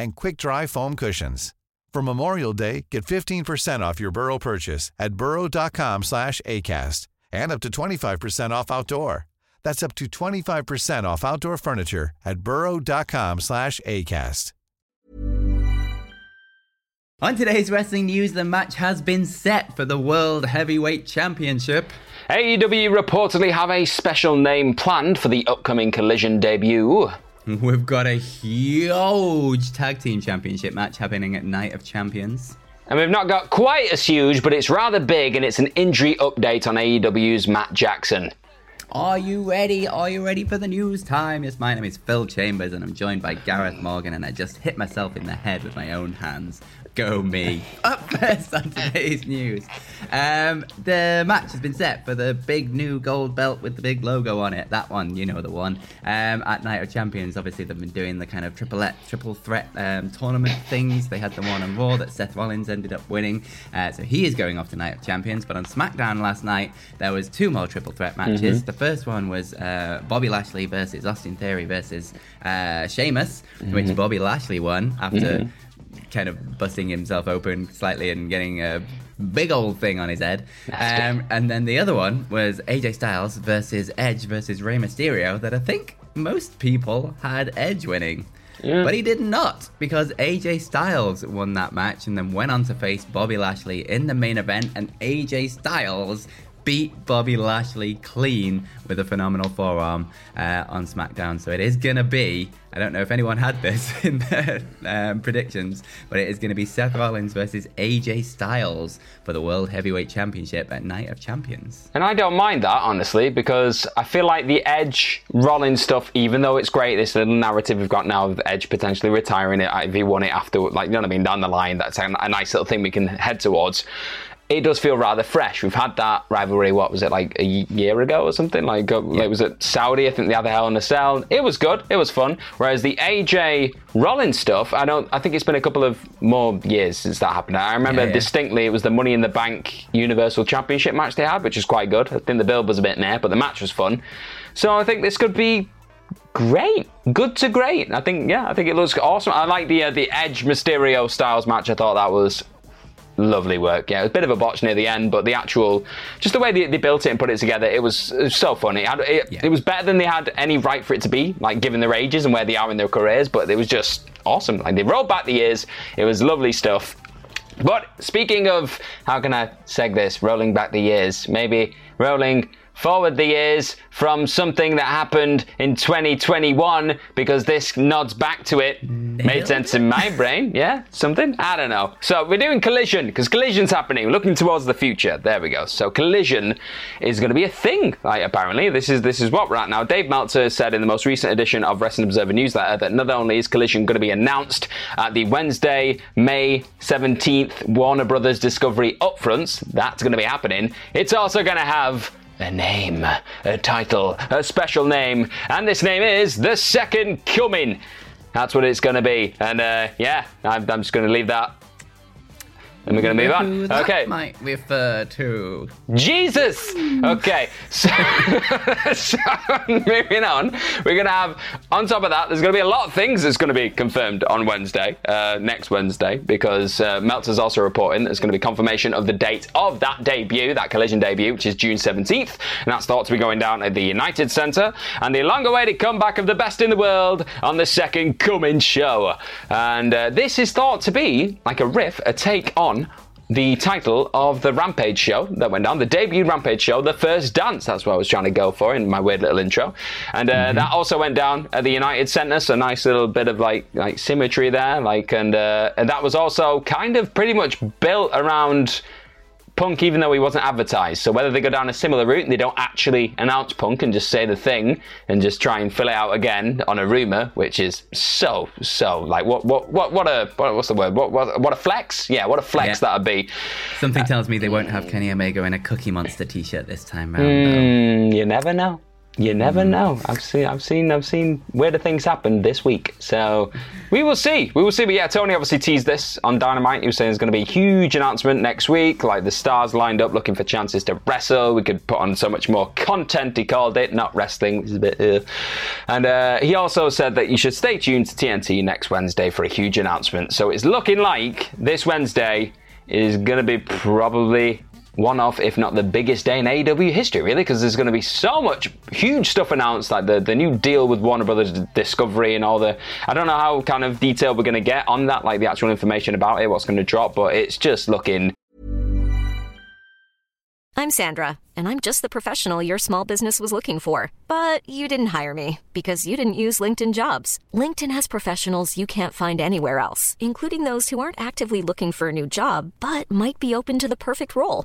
and quick dry foam cushions. For Memorial Day, get 15% off your Burrow purchase at burrow.com slash ACAST and up to 25% off outdoor. That's up to 25% off outdoor furniture at burrow.com slash ACAST. On today's wrestling news, the match has been set for the World Heavyweight Championship. AEW reportedly have a special name planned for the upcoming Collision debut. We've got a huge tag team championship match happening at Night of Champions. And we've not got quite as huge, but it's rather big, and it's an injury update on AEW's Matt Jackson. Are you ready? Are you ready for the news time? Yes, my name is Phil Chambers, and I'm joined by Gareth Morgan, and I just hit myself in the head with my own hands Go me. Up first on today's news. Um, the match has been set for the big new gold belt with the big logo on it. That one, you know the one. Um, at Night of Champions, obviously they've been doing the kind of triple triple threat um, tournament things. They had the one on Raw that Seth Rollins ended up winning, uh, so he is going off to Night of Champions. But on SmackDown last night, there was two more triple threat matches. Mm-hmm. The first one was uh, Bobby Lashley versus Austin Theory versus uh, Sheamus, mm-hmm. which Bobby Lashley won after. Mm-hmm kind of busting himself open slightly and getting a big old thing on his head. Um, and then the other one was AJ Styles versus Edge versus Rey Mysterio that I think most people had Edge winning. Yeah. But he did not because AJ Styles won that match and then went on to face Bobby Lashley in the main event. And AJ Styles beat Bobby Lashley clean with a phenomenal forearm uh, on SmackDown. So it is going to be, I don't know if anyone had this in their um, predictions, but it is going to be Seth Rollins versus AJ Styles for the World Heavyweight Championship at Night of Champions. And I don't mind that, honestly, because I feel like the Edge Rollins stuff, even though it's great, this little narrative we've got now of Edge potentially retiring it if he won it after, like, you know what I mean, down the line, that's a, a nice little thing we can head towards it does feel rather fresh. We've had that rivalry. What was it like a year ago or something? Like, uh, yeah. it was at Saudi. I think the other Hell in a Cell. It was good. It was fun. Whereas the AJ Rollins stuff, I don't. I think it's been a couple of more years since that happened. I remember yeah, yeah. distinctly it was the Money in the Bank Universal Championship match they had, which was quite good. I think the build was a bit meh, but the match was fun. So I think this could be great, good to great. I think yeah, I think it looks awesome. I like the uh, the Edge Mysterio Styles match. I thought that was lovely work. Yeah, it was a bit of a botch near the end, but the actual, just the way they, they built it and put it together, it was, it was so funny. It, had, it, yeah. it, was better than they had any right for it to be, like given their ages and where they are in their careers. But it was just awesome. Like they rolled back the years. It was lovely stuff. But speaking of, how can I seg this? Rolling back the years, maybe rolling forward the years from something that happened in 2021 because this nods back to it. Nailed Made sense in my brain. Yeah, something? I don't know. So we're doing collision because collision's happening. We're looking towards the future. There we go. So collision is going to be a thing. Like apparently, this is this is what we're at now. Dave Meltzer said in the most recent edition of Wrestling Observer newsletter that not only is collision going to be announced at the Wednesday, May 17th Warner Brothers Discovery upfronts, that's going to be happening. It's also going to have a name, a title, a special name, and this name is The Second Coming. That's what it's going to be. And uh, yeah, I'm, I'm just going to leave that and we're going to move on. That okay. might refer to Jesus. Okay. So, so, moving on, we're going to have on top of that. There's going to be a lot of things that's going to be confirmed on Wednesday, uh, next Wednesday, because uh, Meltzer's also reporting there's going to be confirmation of the date of that debut, that collision debut, which is June 17th, and that's thought to be going down at the United Centre, and the long-awaited comeback of the best in the world on the second coming show. And uh, this is thought to be like a riff, a take on on the title of the Rampage show that went down, the debut Rampage show, The First Dance. That's what I was trying to go for in my weird little intro. And uh, mm-hmm. that also went down at the United Center, so nice little bit of like like symmetry there. Like, and uh, and that was also kind of pretty much built around Punk, even though he wasn't advertised. So whether they go down a similar route and they don't actually announce Punk and just say the thing and just try and fill it out again on a rumor, which is so so like what what what what a what, what's the word? What, what what a flex? Yeah, what a flex yeah. that'd be. Something tells me they won't have Kenny Omega in a Cookie Monster T-shirt this time round. Mm, you never know. You never hmm. know. I've seen, I've seen, I've seen weirder things happen this week. So we will see. We will see. But yeah, Tony obviously teased this on Dynamite. He was saying there's going to be a huge announcement next week. Like the stars lined up looking for chances to wrestle. We could put on so much more content. He called it, not wrestling. Which is a bit. Uh. And uh, he also said that you should stay tuned to TNT next Wednesday for a huge announcement. So it's looking like this Wednesday is going to be probably one of, if not the biggest day in AEW history, really, because there's going to be so much huge stuff announced, like the, the new deal with Warner Brothers Discovery and all the. I don't know how kind of detail we're going to get on that, like the actual information about it, what's going to drop, but it's just looking. I'm Sandra, and I'm just the professional your small business was looking for. But you didn't hire me because you didn't use LinkedIn jobs. LinkedIn has professionals you can't find anywhere else, including those who aren't actively looking for a new job, but might be open to the perfect role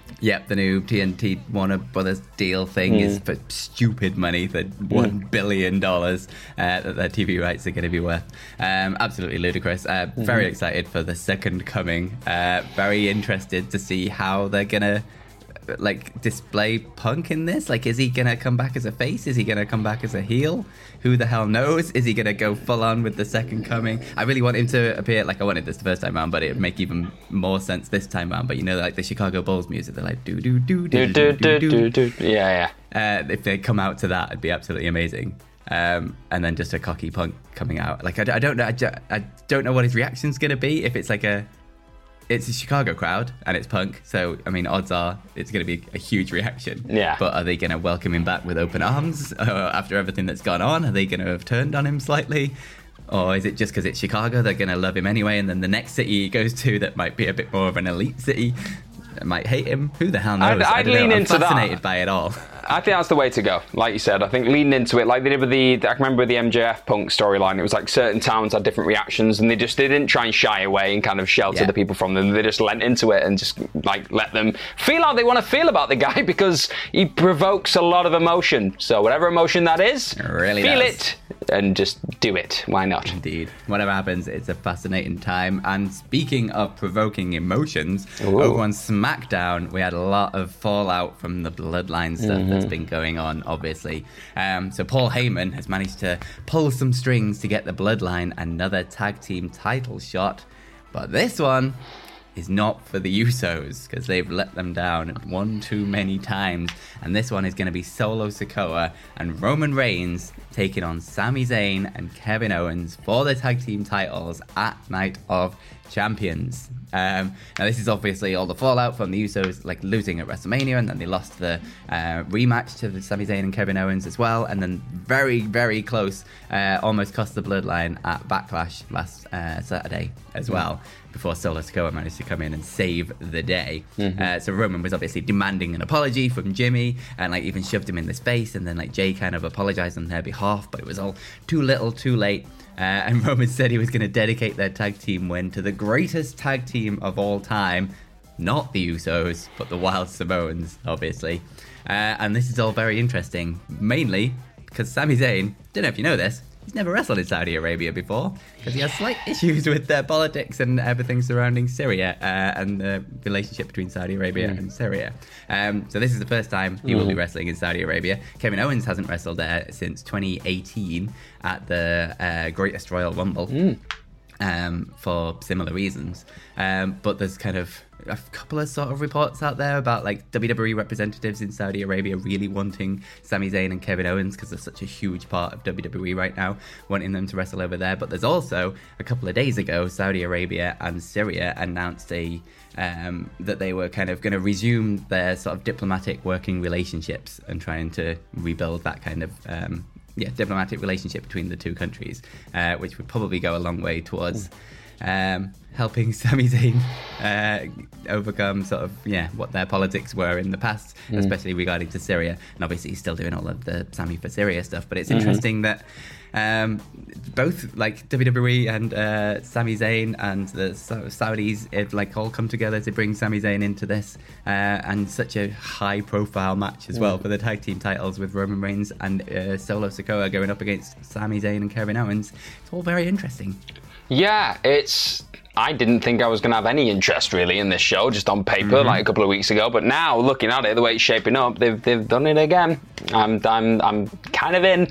Yep, the new TNT Warner Brothers deal thing mm. is hmm. for stupid money, for one mm. billion dollars uh, that their TV rights are going to be worth. Um, absolutely ludicrous. Uh, mm-hmm. Very excited for the second coming. Uh, very interested to see how they're going to like display Punk in this? Like, is he gonna come back as a face? Is he gonna come back as a heel? Who the hell knows? Is he gonna go full on with the second coming? I really want him to appear like I wanted this the first time around, but it'd make even more sense this time around. But you know, like the Chicago Bulls music, they're like do do do do do do do do. Yeah, yeah. Uh, if they come out to that, it'd be absolutely amazing. Um, and then just a cocky punk coming out. Like I, I don't know, I, I don't know what his reaction's gonna be. If it's like a it's a Chicago crowd and it's punk, so I mean, odds are it's going to be a huge reaction. Yeah. But are they going to welcome him back with open arms uh, after everything that's gone on? Are they going to have turned on him slightly? Or is it just because it's Chicago, they're going to love him anyway, and then the next city he goes to that might be a bit more of an elite city might hate him? Who the hell knows? I'd, I'd lean know. into I'm fascinated that. by it all. I think that's the way to go. Like you said, I think leaning into it, like they did with the, I remember the MJF Punk storyline. It was like certain towns had different reactions, and they just they didn't try and shy away and kind of shelter yeah. the people from them. They just lent into it and just like let them feel how they want to feel about the guy because he provokes a lot of emotion. So whatever emotion that is, it really feel does. it and just do it. Why not? Indeed. Whatever happens, it's a fascinating time. And speaking of provoking emotions, Ooh. over on SmackDown, we had a lot of fallout from the Bloodline stuff mm-hmm. That's been going on, obviously. Um, so Paul Heyman has managed to pull some strings to get the Bloodline another tag team title shot. But this one is not for the Usos because they've let them down one too many times. And this one is going to be Solo Sikoa and Roman Reigns taking on Sami Zayn and Kevin Owens for the tag team titles at Night of Champions. Um, now, this is obviously all the fallout from the Usos like losing at WrestleMania, and then they lost the uh, rematch to the Sami Zayn and Kevin Owens as well, and then very, very close, uh, almost cost the Bloodline at Backlash last uh, Saturday as well. Before Solo Sikoa managed to come in and save the day, mm-hmm. Uh, so Roman was obviously demanding an apology from Jimmy, and like even shoved him in the face, and then like Jay kind of apologized on their behalf, but it was all too little, too late. Uh, and Roman said he was going to dedicate their tag team win to the greatest tag team of all time. Not the Usos, but the Wild Samoans, obviously. Uh, and this is all very interesting, mainly because Sami Zayn, don't know if you know this, he's never wrestled in Saudi Arabia before because he has slight issues with their politics and everything surrounding Syria uh, and the relationship between Saudi Arabia mm. and Syria. Um, so this is the first time he mm. will be mm. wrestling in Saudi Arabia. Kevin Owens hasn't wrestled there since 2018 at the uh, Greatest Royal Rumble. Mm. Um, for similar reasons. Um, but there's kind of a couple of sort of reports out there about like WWE representatives in Saudi Arabia really wanting Sami Zayn and Kevin Owens because they're such a huge part of WWE right now, wanting them to wrestle over there. But there's also a couple of days ago, Saudi Arabia and Syria announced a um, that they were kind of going to resume their sort of diplomatic working relationships and trying to rebuild that kind of um, yeah diplomatic relationship between the two countries, uh, which would probably go a long way towards. Ooh um, helping Sami Zayn uh, overcome sort of yeah what their politics were in the past, mm. especially regarding to Syria. And obviously, he's still doing all of the Sami for Syria stuff. But it's mm-hmm. interesting that um, both like WWE and uh, Sami Zayn and the Saudis it, like all come together to bring Sami Zayn into this, uh, and such a high-profile match as well mm. for the tag team titles with Roman Reigns and uh, Solo Sikoa going up against Sami Zayn and Kevin Owens. It's all very interesting. Yeah, it's. I didn't think I was going to have any interest really in this show, just on paper, mm-hmm. like a couple of weeks ago. But now, looking at it, the way it's shaping up, they've they've done it again. I'm I'm I'm kind of in.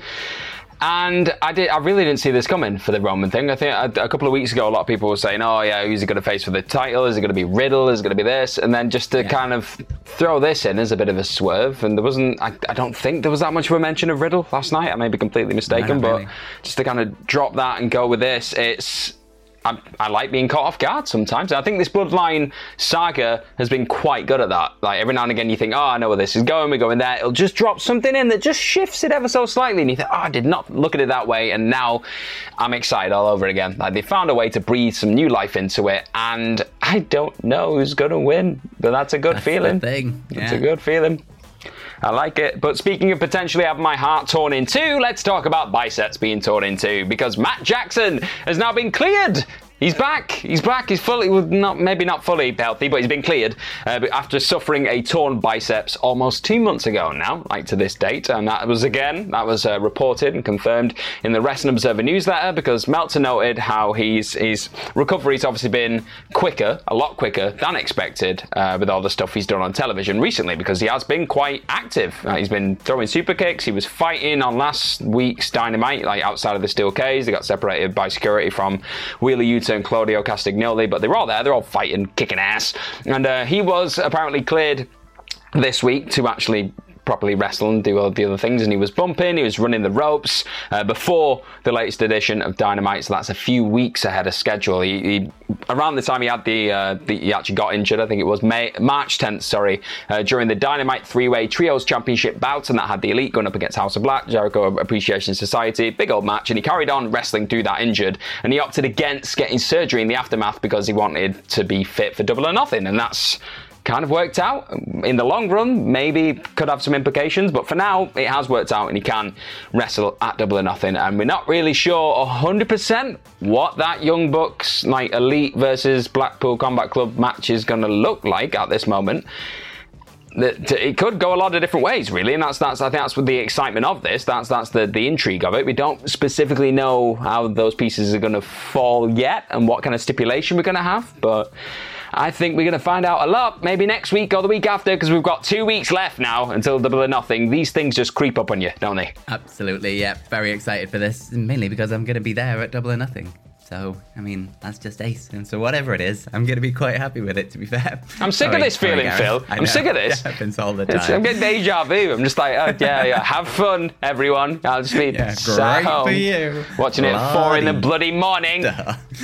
And I did. I really didn't see this coming for the Roman thing. I think a, a couple of weeks ago, a lot of people were saying, "Oh yeah, who's he going to face for the title? Is it going to be Riddle? Is it going to be this?" And then just to yeah. kind of throw this in as a bit of a swerve, and there wasn't. I, I, don't think there was that much of a mention of Riddle last night. I may be completely mistaken, no, but really. just to kind of drop that and go with this, it's I, I, like being caught off guard sometimes. I think this Bloodline saga has been quite good at that. Like every now and again, you think, "Oh, I know where this is going. We're going there." It'll just drop something in that just shifts it ever so slightly, and you think, "Oh, I did not look at it that way." And now I'm excited all over again. Like they found a way to breathe some new life into it, and I don't know who's going to win, but that's a good that's feeling. thing. Yeah. It's a good feeling. I like it. But speaking of potentially having my heart torn in two, let's talk about biceps being torn in two because Matt Jackson has now been cleared He's back. He's back. He's fully, not maybe not fully healthy, but he's been cleared uh, after suffering a torn biceps almost two months ago now, like to this date. And that was again, that was uh, reported and confirmed in the Wrestling Observer newsletter because Meltzer noted how he's his recovery's obviously been quicker, a lot quicker than expected uh, with all the stuff he's done on television recently because he has been quite active. Uh, he's been throwing super kicks. He was fighting on last week's Dynamite, like outside of the steel cage. They got separated by security from Wheeler And Claudio Castagnoli, but they were all there. They're all fighting, kicking ass. And uh, he was apparently cleared this week to actually properly wrestle and do all the other things. And he was bumping, he was running the ropes uh, before the latest edition of Dynamite. So that's a few weeks ahead of schedule. He, he around the time he had the, uh, the, he actually got injured. I think it was May March 10th. Sorry, uh, during the Dynamite three-way trios championship bout, and that had the Elite going up against House of Black, Jericho Appreciation Society. Big old match, and he carried on wrestling through that injured, and he opted against getting surgery in the aftermath because he wanted to be fit for Double or Nothing, and that's kind of worked out. In the long run, maybe could have some implications, but for now, it has worked out and he can wrestle at double or nothing. And we're not really sure 100% what that Young Bucks, like Elite versus Blackpool Combat Club match is going to look like at this moment. It could go a lot of different ways, really, and that's that's I think that's the excitement of this. That's that's the the intrigue of it. We don't specifically know how those pieces are going to fall yet, and what kind of stipulation we're going to have, but I think we're going to find out a lot maybe next week or the week after because we've got two weeks left now until Double or Nothing. These things just creep up on you, don't they? Absolutely, yeah. Very excited for this, mainly because I'm going to be there at Double or Nothing. So, I mean, that's just ace. And so, whatever it is, I'm going to be quite happy with it, to be fair. I'm sick sorry, of this feeling, Phil. I'm sick of this. It happens all the time. It's, I'm getting deja vu. I'm just like, oh, yeah, yeah, have fun, everyone. I'll just be yeah, sat home for you. watching bloody. it at four in the bloody morning.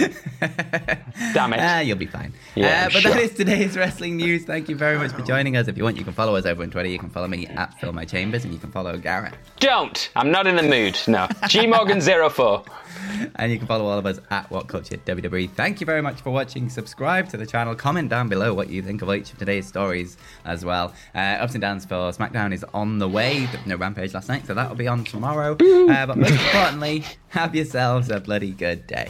Damn it. Ah, you'll be fine. Yeah, uh, but sure. that is today's wrestling news. Thank you very much for joining us. If you want, you can follow us over on Twitter. You can follow me at Phil My Chambers, and you can follow Gareth. Don't. I'm not in the mood. No. G Morgan 04 and you can follow all of us at What Culture WWE. Thank you very much for watching. Subscribe to the channel. Comment down below what you think of each of today's stories as well. Uh, ups and downs for SmackDown is on the way. No Rampage last night, so that'll be on tomorrow. Uh, but most importantly, have yourselves a bloody good day.